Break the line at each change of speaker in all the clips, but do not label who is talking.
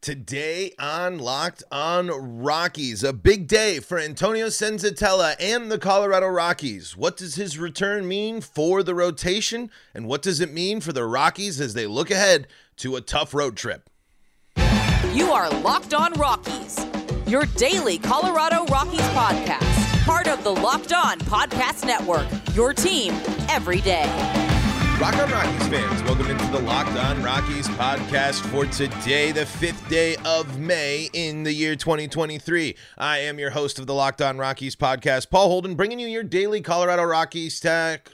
Today on Locked on Rockies, a big day for Antonio Senzatela and the Colorado Rockies. What does his return mean for the rotation? And what does it mean for the Rockies as they look ahead to a tough road trip?
You are Locked on Rockies, your daily Colorado Rockies podcast, part of the Locked on Podcast Network, your team every day.
Rock on Rockies fans, welcome into the Locked on Rockies podcast for today, the fifth day of May in the year 2023. I am your host of the Locked on Rockies podcast, Paul Holden, bringing you your daily Colorado Rockies talk,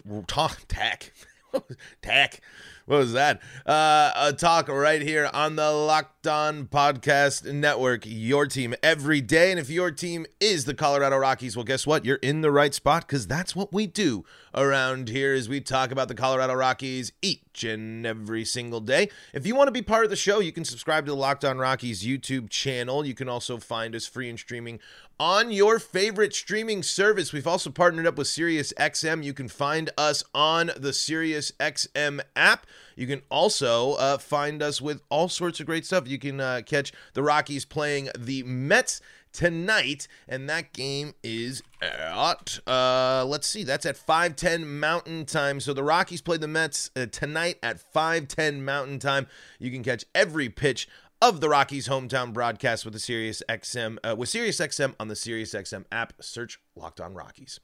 tech, tech what was that? Uh, a talk right here on the Locked On Podcast Network. Your team every day. And if your team is the Colorado Rockies, well, guess what? You're in the right spot because that's what we do around here is we talk about the Colorado Rockies each and every single day. If you want to be part of the show, you can subscribe to the Locked On Rockies YouTube channel. You can also find us free and streaming on your favorite streaming service. We've also partnered up with SiriusXM. You can find us on the SiriusXM app. You can also uh, find us with all sorts of great stuff. You can uh, catch the Rockies playing the Mets tonight, and that game is at uh, let's see, that's at 5:10 Mountain Time. So the Rockies play the Mets uh, tonight at 5:10 Mountain Time. You can catch every pitch of the Rockies hometown broadcast with the Sirius XM uh, with Sirius XM on the Sirius XM app. Search Locked On Rockies.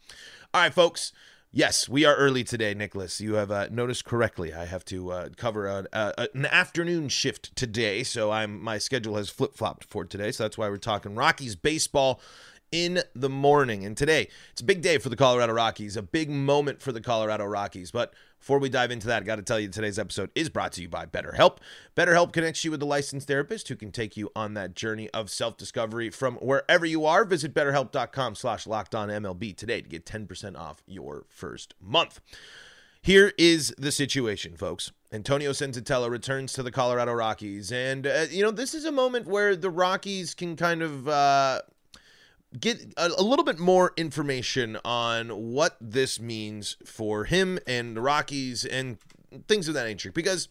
All right, folks. Yes, we are early today, Nicholas. You have uh, noticed correctly. I have to uh, cover a, a, an afternoon shift today, so I'm my schedule has flip flopped for today. So that's why we're talking Rockies baseball in the morning. And today, it's a big day for the Colorado Rockies, a big moment for the Colorado Rockies. But before we dive into that, I got to tell you today's episode is brought to you by BetterHelp. BetterHelp connects you with a licensed therapist who can take you on that journey of self-discovery from wherever you are. Visit betterhelp.com slash MLB today to get 10% off your first month. Here is the situation, folks. Antonio Senzatela returns to the Colorado Rockies. And, uh, you know, this is a moment where the Rockies can kind of uh, get a, a, little bit more information on what this means for him and the Rockies and things of that nature. Because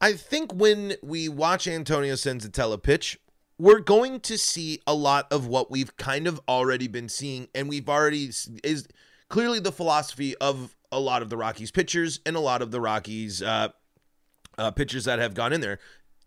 I think when we watch Antonio Senzatela pitch, we're going to see a lot of what we've kind of already been seeing, and we've already is clearly the philosophy of a lot of the Rockies pitchers and a lot of the Rockies uh, uh, pitchers that have gone in there.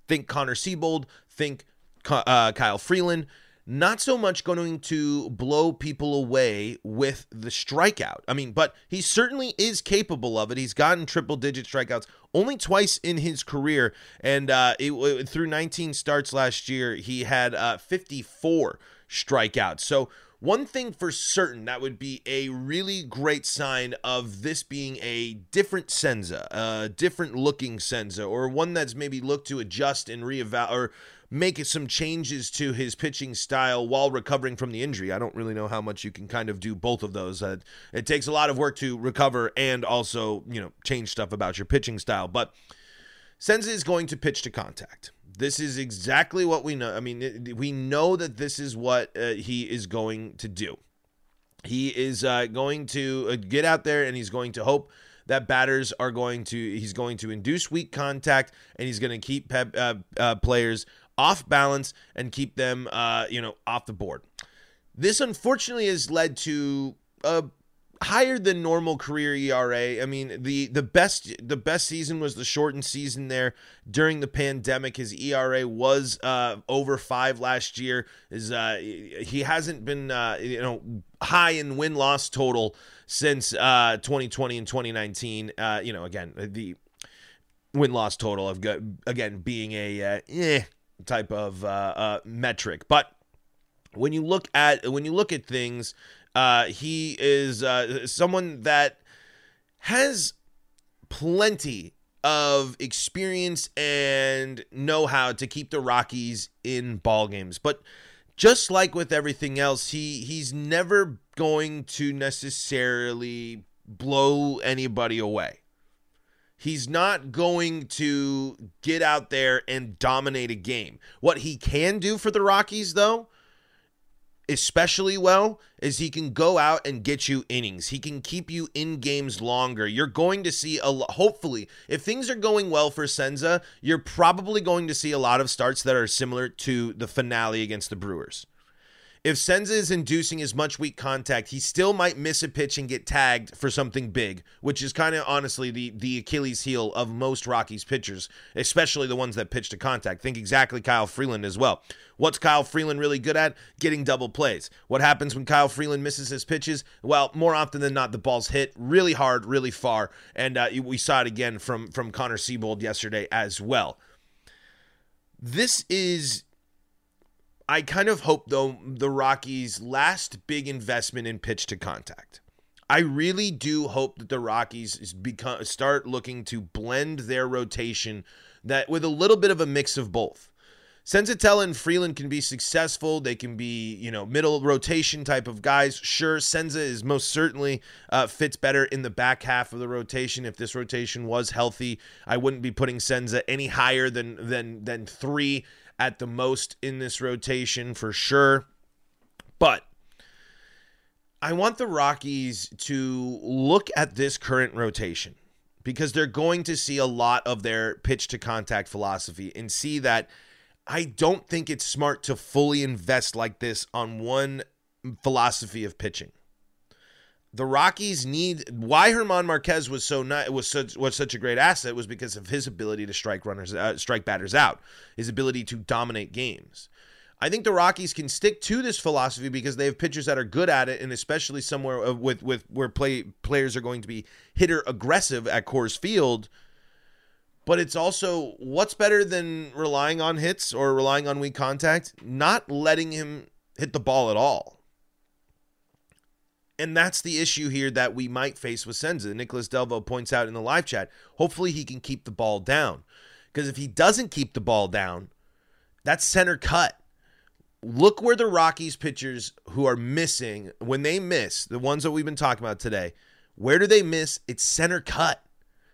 Think Connor Seabold, think uh, Kyle Freeland not so much going to blow people away with the strikeout. I mean, but he certainly is capable of it. He's gotten triple digit strikeouts only twice in his career. And uh, it, through 19 starts last year, he had uh, 54 strikeouts. So, one thing for certain that would be a really great sign of this being a different Senza, a different looking Senza, or one that's maybe looked to adjust and reevaluate or make some changes to his pitching style while recovering from the injury. I don't really know how much you can kind of do both of those. Uh, it takes a lot of work to recover and also, you know, change stuff about your pitching style. But Senza is going to pitch to contact. This is exactly what we know. I mean, we know that this is what uh, he is going to do. He is uh, going to uh, get out there and he's going to hope that batters are going to he's going to induce weak contact and he's going to keep pep, uh, uh, players off balance and keep them, uh, you know, off the board. This unfortunately has led to a higher than normal career ERA. I mean, the the best the best season was the shortened season there during the pandemic. His ERA was uh, over five last year. Is uh, he hasn't been uh, you know high in win loss total since uh, 2020 and 2019. Uh, you know, again the win loss total of again being a uh, eh type of uh, uh, metric. But when you look at when you look at things, uh, he is uh, someone that has plenty of experience and know-how to keep the Rockies in ball games. But just like with everything else, he he's never going to necessarily blow anybody away. He's not going to get out there and dominate a game. What he can do for the Rockies, though, especially well is he can go out and get you innings. He can keep you in games longer. You're going to see a hopefully if things are going well for Senza, you're probably going to see a lot of starts that are similar to the finale against the Brewers. If Senza is inducing as much weak contact, he still might miss a pitch and get tagged for something big, which is kind of honestly the the Achilles heel of most Rockies pitchers, especially the ones that pitch to contact. Think exactly Kyle Freeland as well. What's Kyle Freeland really good at? Getting double plays. What happens when Kyle Freeland misses his pitches? Well, more often than not, the ball's hit really hard, really far, and uh, we saw it again from from Connor Seabold yesterday as well. This is I kind of hope, though, the Rockies' last big investment in pitch to contact. I really do hope that the Rockies become start looking to blend their rotation that with a little bit of a mix of both. Senzatela and Freeland can be successful. They can be, you know, middle rotation type of guys. Sure, Senza is most certainly uh, fits better in the back half of the rotation. If this rotation was healthy, I wouldn't be putting Senza any higher than than than three at the most in this rotation for sure. But I want the Rockies to look at this current rotation because they're going to see a lot of their pitch to contact philosophy and see that I don't think it's smart to fully invest like this on one philosophy of pitching the Rockies need why German Marquez was so not was such was such a great asset was because of his ability to strike runners uh, strike batters out, his ability to dominate games. I think the Rockies can stick to this philosophy because they have pitchers that are good at it, and especially somewhere with with where play players are going to be hitter aggressive at Coors Field. But it's also what's better than relying on hits or relying on weak contact? Not letting him hit the ball at all. And that's the issue here that we might face with Senza. Nicholas Delvo points out in the live chat. Hopefully, he can keep the ball down. Because if he doesn't keep the ball down, that's center cut. Look where the Rockies pitchers who are missing, when they miss, the ones that we've been talking about today, where do they miss? It's center cut.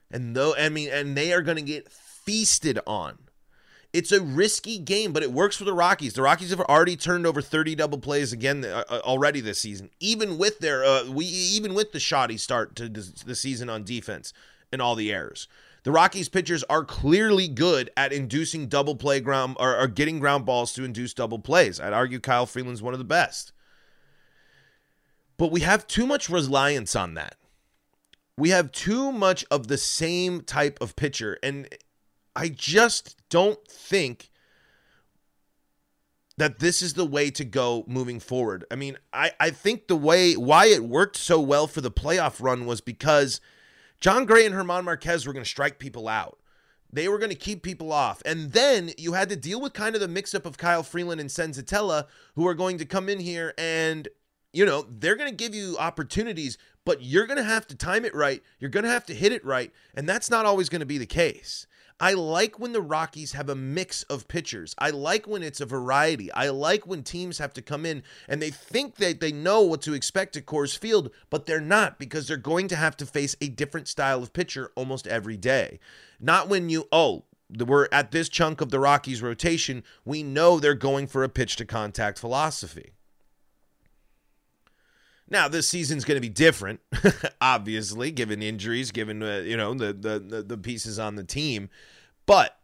And though, I mean, and they are going to get feasted on. It's a risky game, but it works for the Rockies. The Rockies have already turned over 30 double plays again uh, uh, already this season, even with their uh, we even with the shoddy start to the season on defense and all the errors. The Rockies pitchers are clearly good at inducing double play ground or, or getting ground balls to induce double plays. I'd argue Kyle Freeland's one of the best. But we have too much reliance on that. We have too much of the same type of pitcher. And I just don't think that this is the way to go moving forward. I mean, I, I think the way why it worked so well for the playoff run was because Jon Gray and German Marquez were going to strike people out. They were going to keep people off. And then you had to deal with kind of the mix up of Kyle Freeland and Senzatela, who are going to come in here and, you know, they're going to give you opportunities, but you're going to have to time it right. You're going to have to hit it right. And that's not always going to be the case. I like when the Rockies have a mix of pitchers. I like when it's a variety. I like when teams have to come in and they think that they know what to expect at Coors Field, but they're not because they're going to have to face a different style of pitcher almost every day. Not when you, oh, we're at this chunk of the Rockies rotation, we know they're going for a pitch to contact philosophy. Now this season's going to be different, obviously, given injuries, given uh, you know the, the the pieces on the team, but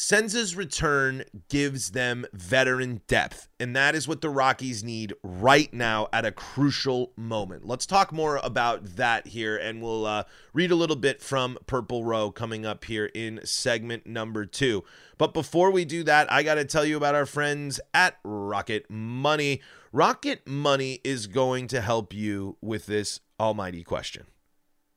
Senza's return gives them veteran depth, and that is what the Rockies need right now at a crucial moment. Let's talk more about that here, and we'll uh, read a little bit from Purple Row coming up here in segment number two. But before we do that, I got to tell you about our friends at Rocket Money. Rocket Money is going to help you with this almighty question.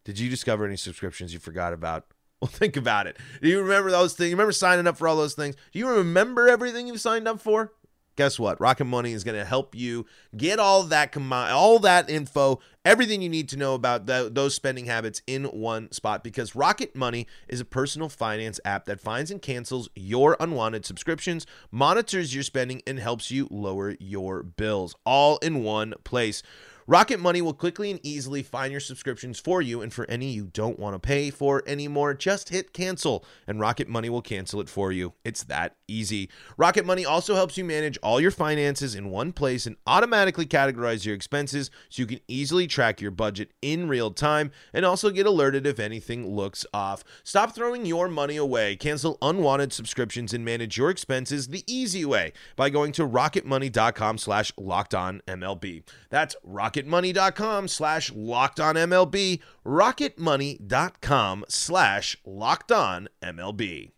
Did you discover any subscriptions you forgot about? Well, think about it. Do you remember those things? You remember signing up for all those things? Do you remember everything you've signed up for? Guess what? Rocket Money is going to help you get all that com- all that info, everything you need to know about those spending habits in one spot because Rocket Money is a personal finance app that finds and cancels your unwanted subscriptions, monitors your spending and helps you lower your bills all in one place. Rocket Money will quickly and easily find your subscriptions for you, and for any you don't want to pay for anymore, just hit cancel, and Rocket Money will cancel it for you. It's that easy. Rocket Money also helps you manage all your finances in one place and automatically categorize your expenses so you can easily track your budget in real time and also get alerted if anything looks off. Stop throwing your money away. Cancel unwanted subscriptions and manage your expenses the easy way by going to rocketmoney.com slash locked on MLB. That's rocketmoney.com slash locked on MLB, rocketmoney.com slash locked on MLB.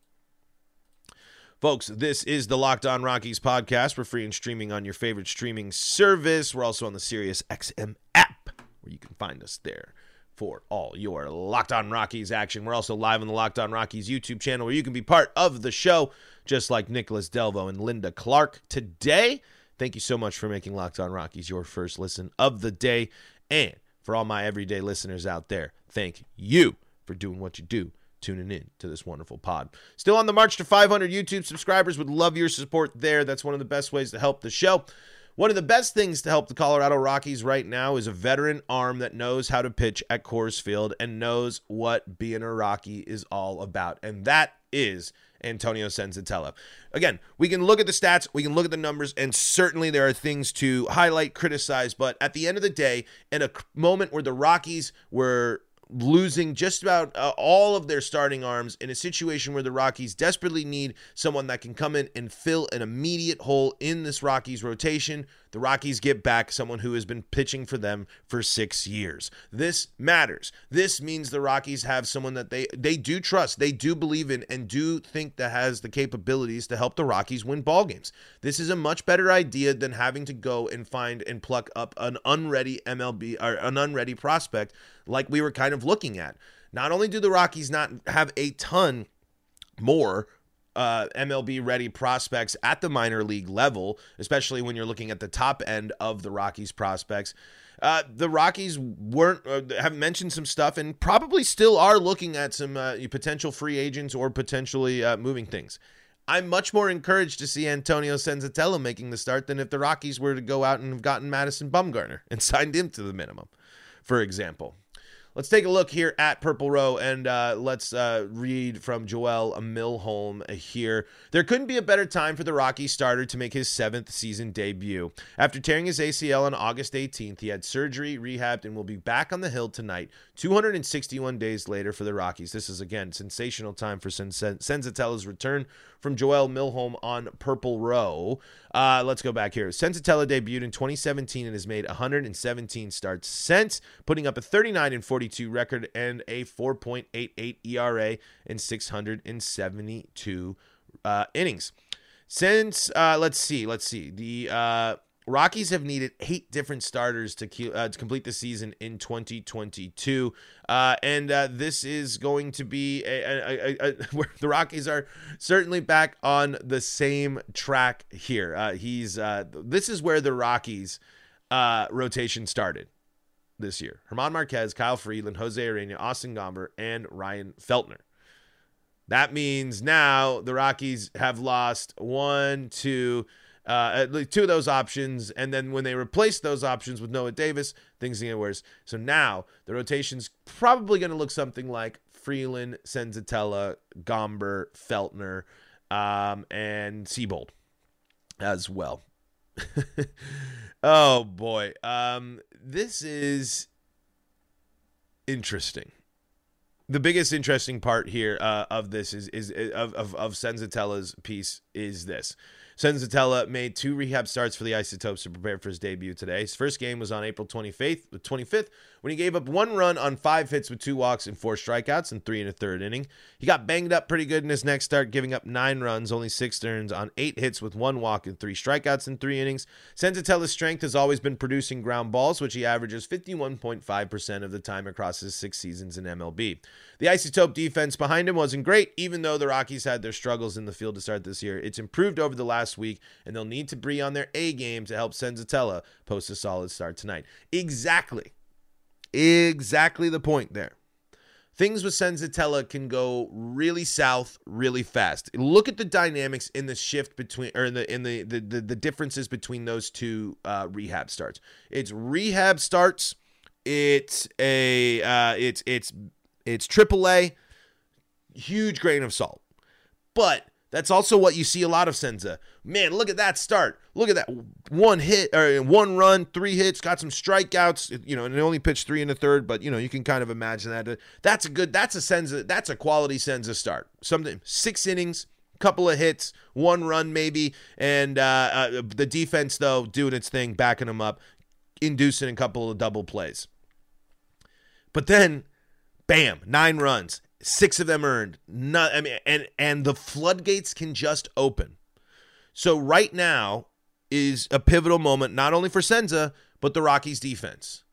Folks, this is the Locked On Rockies podcast. We're free and streaming on your favorite streaming service. We're also on the Sirius XM app, where you can find us there for all your Locked On Rockies action. We're also live on the Locked On Rockies YouTube channel, where you can be part of the show, just like Nicholas Delvo and Linda Clark today. Thank you so much for making Locked On Rockies your first listen of the day. And for all my everyday listeners out there, thank you for doing what you do tuning in to this wonderful pod. Still on the march to 500 YouTube subscribers. Would love your support there. That's one of the best ways to help the show. One of the best things to help the Colorado Rockies right now is a veteran arm that knows how to pitch at Coors Field and knows what being a Rocky is all about. And that is Antonio Senzatela. Again, we can look at the stats, we can look at the numbers, and certainly there are things to highlight, criticize. But at the end of the day, in a moment where the Rockies were losing just about uh, all of their starting arms in a situation where the Rockies desperately need someone that can come in and fill an immediate hole in this Rockies rotation. The Rockies get back someone who has been pitching for them for 6 years. This matters. This means the Rockies have someone that they they do trust, they do believe in and do think that has the capabilities to help the Rockies win ball games. This is a much better idea than having to go and find and pluck up an unready MLB or an unready prospect like we were kind of looking at. Not only do the Rockies not have a ton more uh, MLB ready prospects at the minor league level, especially when you're looking at the top end of the Rockies prospects. Uh, the Rockies weren't uh, have mentioned some stuff and probably still are looking at some uh, potential free agents or potentially uh, moving things. I'm much more encouraged to see Antonio Senzatela making the start than if the Rockies were to go out and have gotten Madison Bumgarner and signed him to the minimum, for example. Let's take a look here at Purple Row and uh, let's uh, read from Joelle Milholm here. There couldn't be a better time for the Rocky starter to make his seventh season debut. After tearing his ACL on August 18th, he had surgery, rehabbed, and will be back on the hill tonight, 261 days later for the Rockies. This is, again, sensational time for Sen- Senzatela's return from Joelle Milholm on Purple Row. Uh, let's go back here. Senzatela debuted in 2017 and has made 117 starts since, putting up a 39 and 42 record and a 4.88 ERA in 672 uh, innings. Since uh, let's see, let's see the uh, Rockies have needed eight different starters to, uh, to complete the season in 2022. Uh, and uh, this is going to be a, a, a, where the Rockies are certainly back on the same track here. Uh, he's uh, This is where the Rockies uh, rotation started this year. German Marquez, Kyle Freeland, Jose Urena, Austin Gomber, and Ryan Feltner. That means now the Rockies have lost one, two, uh, at least two of those options. And then when they replace those options with Noah Davis, things get worse. So now the rotation's probably going to look something like Freeland, Senzatela, Gomber, Feltner, um, and Seabold as well. oh boy, um, this is interesting. The biggest interesting part here uh, of this is is of of, of Senzatela's piece is this. Senzatela uh, made two rehab starts for the Isotopes to prepare for his debut today. His first game was on April 25th, 25th when he gave up one run on five hits with two walks and four strikeouts and three in a third inning. He got banged up pretty good in his next start, giving up nine runs, only six turns on eight hits with one walk and three strikeouts in three innings. Senzatela's strength has always been producing ground balls, which he averages 51.5% of the time across his six seasons in MLB. The Isotope defense behind him wasn't great, even though the Rockies had their struggles in the field to start this year. It's improved over the last week, and they'll need to be on their A game to help Senzatela post a solid start tonight. Exactly Exactly the point there. things with Senzatela can go really south really fast. Look at the dynamics in the shift between or in the in the the the, the differences between those two uh, rehab starts. It's rehab starts. It's a uh, it's it's it's AAA. Huge grain of salt, but that's also what you see a lot of Senza. Man, look at that start. Look at that one hit or one run, three hits, got some strikeouts. You know, and only pitched three in the third, but you know you can kind of imagine that. That's a good. That's a Senza. That's a quality Senza start. Something six innings, couple of hits, one run maybe, and uh, uh, the defense though doing its thing, backing them up, inducing a couple of double plays. But then, bam, nine runs six of them earned. Not, I mean, and and the floodgates can just open. So right now is a pivotal moment, not only for Senza but the Rockies' defense.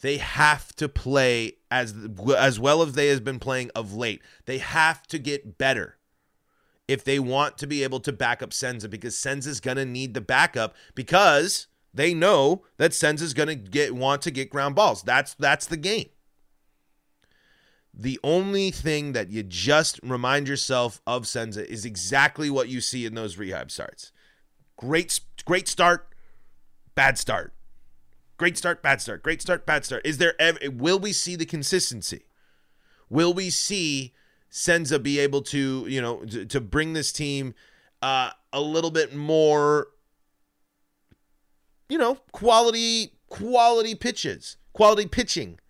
They have to play as as well as they has been playing of late. They have to get better if they want to be able to back up Senza because Senza's gonna need the backup because they know that Senza's gonna get want to get ground balls. That's that's the game. The only thing that you just remind yourself of Senza is exactly what you see in those rehab starts. Great, great start, bad start. Great start, bad start. Great start, bad start. Is there ever, will we see the consistency? Will we see Senza be able to, you know, to, to bring this team uh, a little bit more, you know, quality quality pitches, quality pitching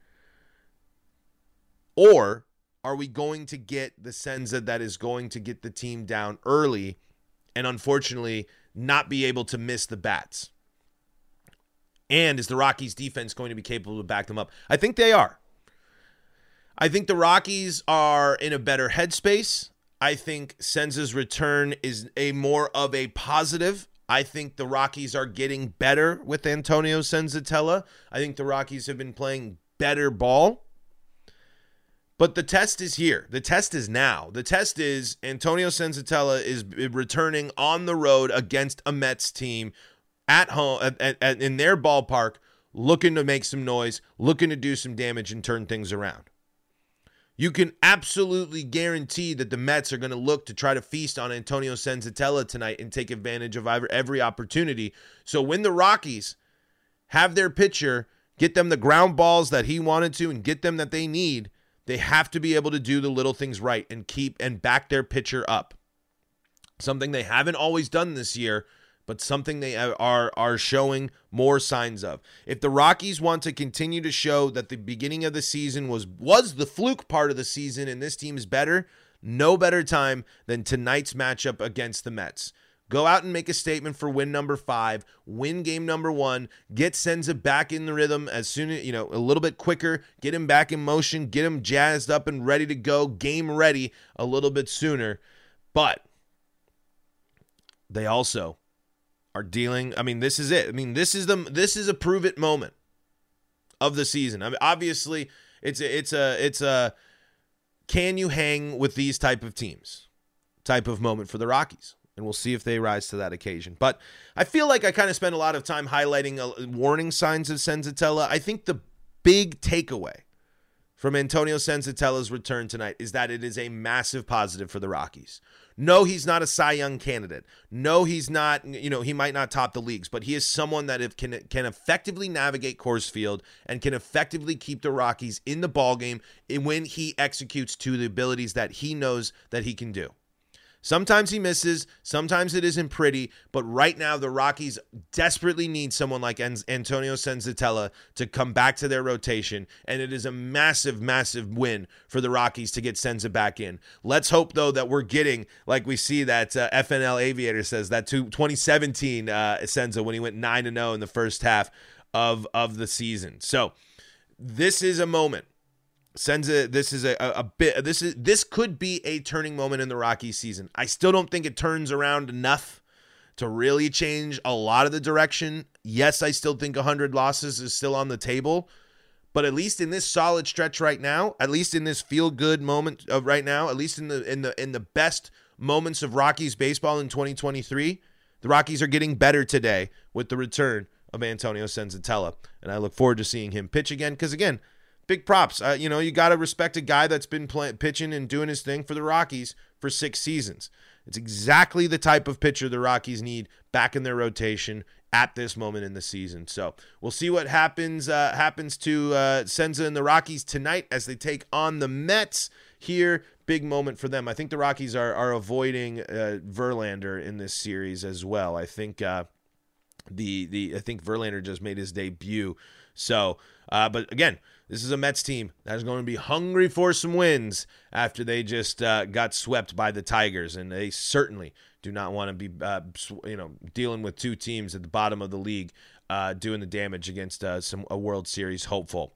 or are we going to get the Senza that is going to get the team down early and unfortunately not be able to miss the bats? And is the Rockies defense going to be capable to back them up? I think they are. I think the Rockies are in a better headspace. I think Senza's return is a more of a positive. I think the Rockies are getting better with Antonio Senzatela. I think the Rockies have been playing better ball. But the test is here. The test is now. The test is Antonio Senzatela is eh, returning on the road against a Mets team at home at, at, in their ballpark, looking to make some noise, looking to do some damage and turn things around. You can absolutely guarantee that the Mets are going to look to try to feast on Antonio Senzatela tonight and take advantage of every opportunity. So when the Rockies have their pitcher get them the ground balls that he wanted to and get them that they need they have to be able to do the little things right and keep and back their pitcher up. Something they haven't always done this year, but something they are are showing more signs of. If the Rockies want to continue to show that the beginning of the season was was the fluke part of the season and this team is better, no better time than tonight's matchup against the Mets. Go out and make a statement for win number five, win game number one, get Senza back in the rhythm as soon as, you know, a little bit quicker, get him back in motion, get him jazzed up and ready to go, game ready a little bit sooner. But they also are dealing, I mean, this is it. I mean, this is the this is a prove it moment of the season. I mean, obviously, it's a, it's a it's a can you hang with these type of teams? Type of moment for the Rockies and we'll see if they rise to that occasion. But I feel like I kind of spent a lot of time highlighting uh, warning signs of Senzatela. I think the big takeaway from Antonio Senzatela's return tonight is that it is a massive positive for the Rockies. No, he's not a Cy Young candidate. No, he's not, you know, he might not top the leagues, but he is someone that can can effectively navigate Coors Field and can effectively keep the Rockies in the ballgame when he executes to the abilities that he knows that he can do. Sometimes he misses, sometimes it isn't pretty, but right now the Rockies desperately need someone like Antonio Senzatela to come back to their rotation, and it is a massive, massive win for the Rockies to get Senza back in. Let's hope, though, that we're getting, like we see that uh, FNL Aviator says, that 2017 uh, Senza when he went 9 0 in the first half of, of the season. So this is a moment Senza, this is a, a, bit. This is this could be a turning moment in the Rocky season. I still don't think it turns around enough to really change a lot of the direction. Yes, I still think 100 losses is still on the table, but at least in this solid stretch right now, at least in this feel good moment of right now, at least in the in the in the best moments of Rockies baseball in 2023, the Rockies are getting better today with the return of Antonio Senzatela, and I look forward to seeing him pitch again because again big props. Uh, you know, you got to respect a guy that's been play- pitching and doing his thing for the Rockies for six seasons. It's exactly the type of pitcher the Rockies need back in their rotation at this moment in the season. So we'll see what happens uh, happens to uh, Senza and the Rockies tonight as they take on the Mets here. Big moment for them. I think the Rockies are are avoiding uh, Verlander in this series as well. I think uh, the the I think Verlander just made his debut. So, uh, but again, this is a Mets team that is going to be hungry for some wins after they just uh, got swept by the Tigers, and they certainly do not want to be, uh, you know, dealing with two teams at the bottom of the league uh, doing the damage against uh, some a World Series hopeful.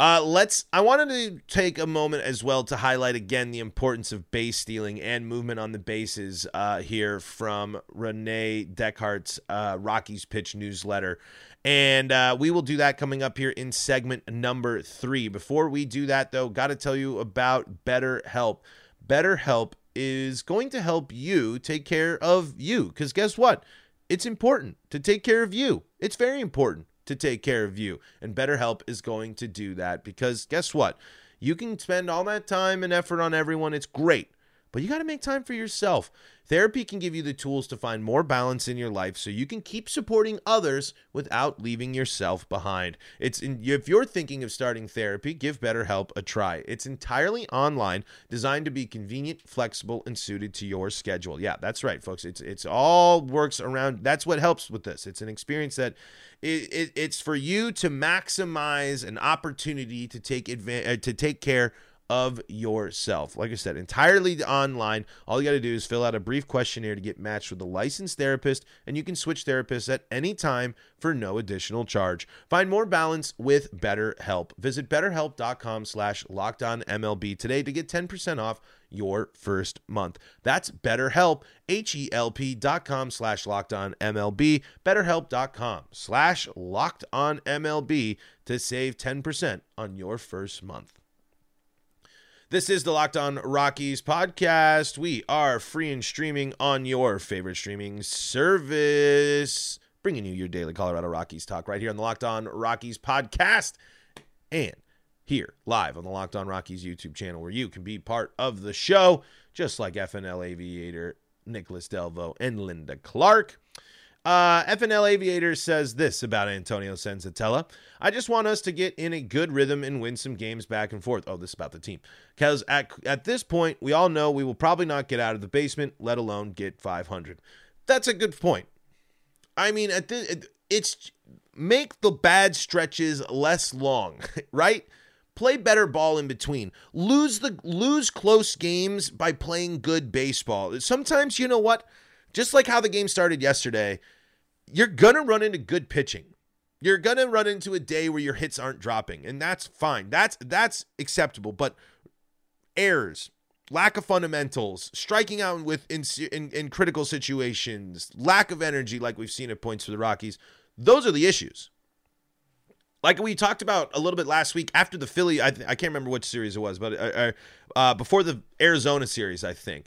Uh, let's. I wanted to take a moment as well to highlight again the importance of base stealing and movement on the bases uh, here from Renee Dechert's uh, Rockies Pitch newsletter, and uh, we will do that coming up here in segment number three. Before we do that, though, got to tell you about BetterHelp. BetterHelp is going to help you take care of you, because guess what? It's important to take care of you. It's very important to take care of you. And BetterHelp is going to do that because guess what? You can spend all that time and effort on everyone. It's great, but you got to make time for yourself. Therapy can give you the tools to find more balance in your life so you can keep supporting others without leaving yourself behind. It's in, if you're thinking of starting therapy, give BetterHelp a try. It's entirely online, designed to be convenient, flexible, and suited to your schedule. Yeah, that's right, folks. It's it's all works around. That's what helps with this. It's an experience that it, it, it's for you to maximize an opportunity to take advantage uh, to take care of yourself. Like I said, entirely online. All you got to do is fill out a brief questionnaire to get matched with a licensed therapist, and you can switch therapists at any time for no additional charge. Find more balance with BetterHelp. Visit betterhelp.com slash MLB today to get 10% off your first month. That's BetterHelp, H-E-L-P dot com slash locked on MLB, betterhelp.com slash locked on MLB to save 10% on your first month. This is the Locked On Rockies podcast. We are free and streaming on your favorite streaming service, bringing you your daily Colorado Rockies talk right here on the Locked On Rockies podcast and here live on the Locked On Rockies YouTube channel where you can be part of the show, just like FNL Aviator, Nicholas Delvo, and Linda Clark. Uh, FNL Aviator says this about Antonio Senzatela. I just want us to get in a good rhythm and win some games back and forth. Oh, this is about the team. Because at, at this point, we all know we will probably not get out of the basement, let alone get 500. That's a good point. I mean, at this, it's make the bad stretches less long, right? Play better ball in between. Lose the lose close games by playing good baseball. Sometimes you know what? Just like how the game started yesterday, you're going to run into good pitching. You're going to run into a day where your hits aren't dropping, and that's fine. That's that's acceptable, but errors, lack of fundamentals, striking out with in, in, in critical situations, lack of energy like we've seen at points for the Rockies, those are the issues. Like we talked about a little bit last week after the Philly, I, th- I can't remember which series it was, but uh, uh, uh before the Arizona series, I think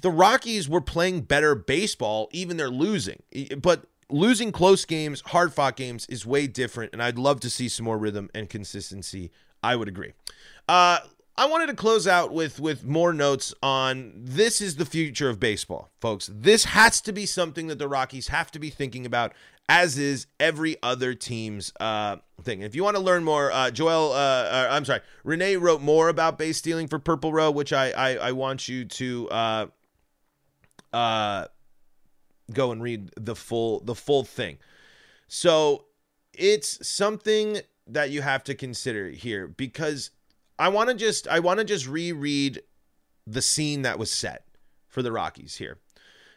the Rockies were playing better baseball, even they're losing. But losing close games, hard fought games is way different, and I'd love to see some more rhythm and consistency. I would agree. Uh, I wanted to close out with with more notes on this is the future of baseball, folks. This has to be something that the Rockies have to be thinking about, as is every other team's uh, thing. If you want to learn more, uh, Joel, uh, uh I'm sorry, Renee wrote more about base stealing for Purple Row, which I I, I want you to uh, go and read the full the full thing. So it's something that you have to consider here because I want to just I want to just reread the scene that was set for the Rockies here.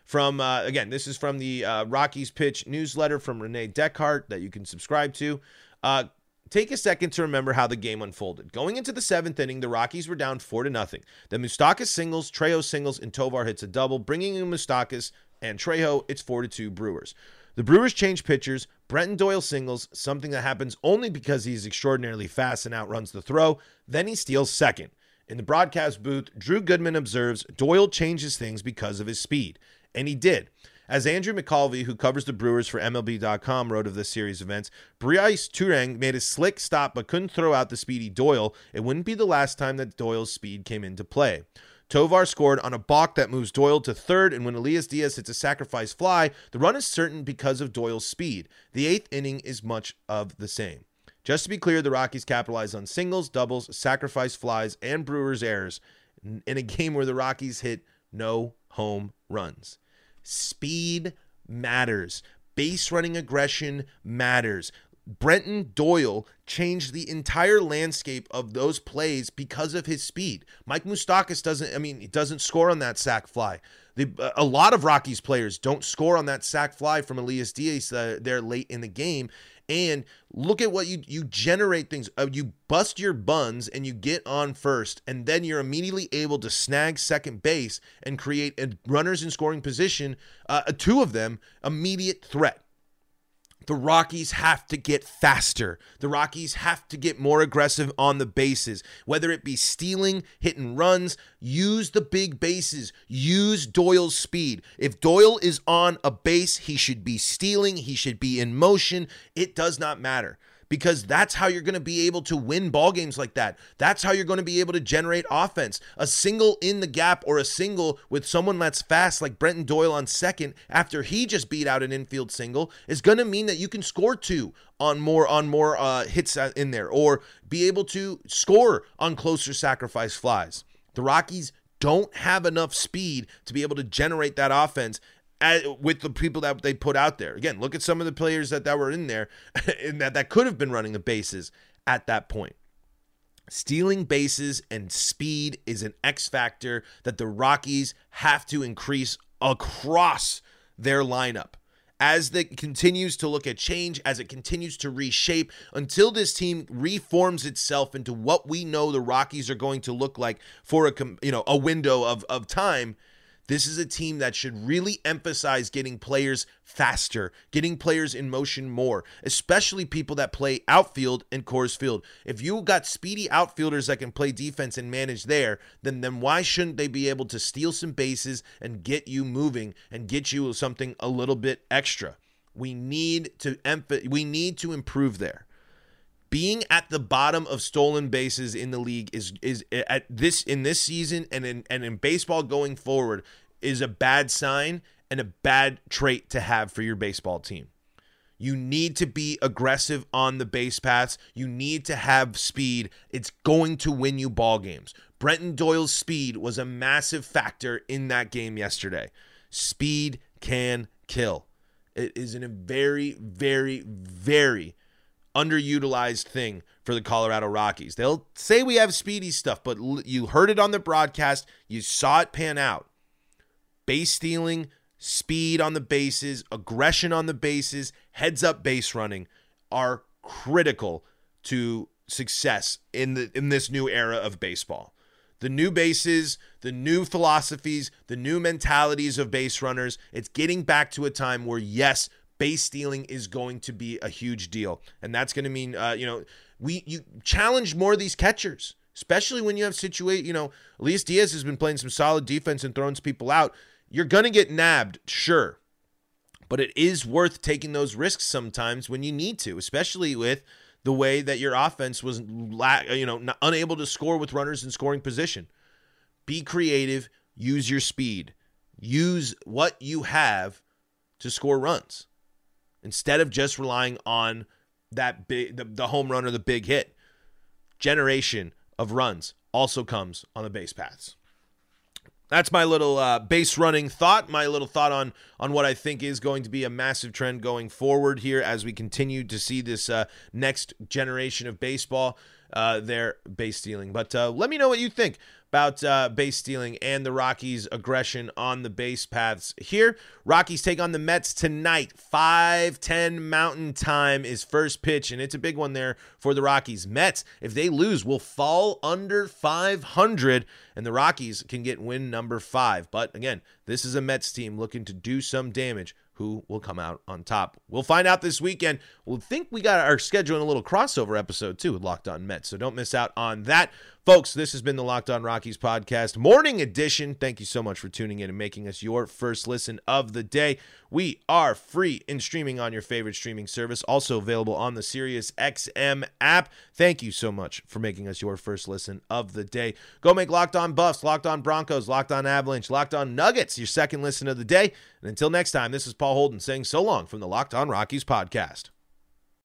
From uh, again, this is from the uh, Rockies pitch newsletter from Renee Dechert that you can subscribe to. Uh, Take a second to remember how the game unfolded. Going into the seventh inning, the Rockies were down four to nothing. Then Moustakas singles, Trejo singles, and Tovar hits a double, bringing in Moustakas and Trejo. It's four to two Brewers. The Brewers change pitchers. Brenton Doyle singles, something that happens only because he's extraordinarily fast and outruns the throw. Then he steals second. In the broadcast booth, Drew Goodman observes Doyle changes things because of his speed. And he did. As Andrew McCalvy, who covers the Brewers for MLB.com, wrote of this series events, Brice Turang made a slick stop but couldn't throw out the speedy Doyle. It wouldn't be the last time that Doyle's speed came into play. Tovar scored on a balk that moves Doyle to third, and when Elias Diaz hits a sacrifice fly, the run is certain because of Doyle's speed. The eighth inning is much of the same. Just to be clear, the Rockies capitalized on singles, doubles, sacrifice flies, and Brewers errors in a game where the Rockies hit no home runs. Speed matters. Base running aggression matters. Brenton Doyle changed the entire landscape of those plays because of his speed. Mike Moustakas doesn't, I mean, he doesn't score on that sac fly. The, a lot of Rockies players don't score on that sac fly from Elias Diaz uh, there late in the game. And look at what you you generate things. Uh, you bust your buns and you get on first, and then you're immediately able to snag second base and create a runners in scoring position. Uh, two of them immediate threat. The Rockies have to get faster. The Rockies have to get more aggressive on the bases, whether it be stealing, hitting runs, use the big bases, use Doyle's speed. If Doyle is on a base, he should be stealing, he should be in motion. It does not matter because that's how you're going to be able to win ball games like that. That's how you're going to be able to generate offense. A single in the gap or a single with someone that's fast like Brenton Doyle on second after he just beat out an infield single is going to mean that you can score two on more on more uh, hits in there or be able to score on closer sacrifice flies. The Rockies don't have enough speed to be able to generate that offense with the people that they put out there. Again, look at some of the players that, that were in there and that, that could have been running the bases at that point. Stealing bases and speed is an X factor that the Rockies have to increase across their lineup as it continues to look at change, as it continues to reshape, until this team reforms itself into what we know the Rockies are going to look like for a you know a window of, of time this is a team that should really emphasize getting players faster, getting players in motion more, especially people that play outfield and Coors Field. If you got speedy outfielders that can play defense and manage there, then then why shouldn't they be able to steal some bases and get you moving and get you something a little bit extra? We need to emph- we need to improve there being at the bottom of stolen bases in the league is is at this in this season and in and in baseball going forward is a bad sign and a bad trait to have for your baseball team. You need to be aggressive on the base paths. You need to have speed. It's going to win you ball games. Brenton Doyle's speed was a massive factor in that game yesterday. Speed can kill. It is in a very, very, very underutilized thing for the Colorado Rockies. They'll say we have speedy stuff, but you heard it on the broadcast, you saw it pan out. Base stealing, speed on the bases, aggression on the bases, heads up base running are critical to success in the in this new era of baseball. The new bases, the new philosophies, the new mentalities of base runners, it's getting back to a time where yes, base stealing is going to be a huge deal. And that's going to mean, uh, you know, we you challenge more of these catchers, especially when you have situate, you know, Elias Diaz has been playing some solid defense and throwing people out. You're going to get nabbed, sure. But it is worth taking those risks sometimes when you need to, especially with the way that your offense was, you know, unable to score with runners in scoring position. Be creative, use your speed, use what you have to score runs instead of just relying on that big the, the home run or the big hit. Generation of runs also comes on the base paths. That's my little uh, base running thought. My little thought on on what I think is going to be a massive trend going forward here as we continue to see this uh, next generation of baseball. Uh, their base stealing, but uh, let me know what you think about uh, base stealing and the Rockies' aggression on the base paths. Here, Rockies take on the Mets tonight. 5:10 Mountain Time is first pitch, and it's a big one there for the Rockies. Mets, if they lose, will fall under 500, and the Rockies can get win number five. But again, This is a Mets team looking to do some damage. Who will come out on top? We'll find out this weekend. We'll think we got our schedule in a little crossover episode too with Locked On Mets, so don't miss out on that. Folks, this has been the Locked On Rockies podcast, morning edition. Thank you so much for tuning in and making us your first listen of the day. We are free and streaming on your favorite streaming service, also available on the Sirius XM app. Thank you so much for making us your first listen of the day. Go make Locked On Buffs, Locked On Broncos, Locked On Avalanche, Locked On Nuggets your second listen of the day. And until next time, this is Paul Holden saying so long from the Locked On Rockies podcast.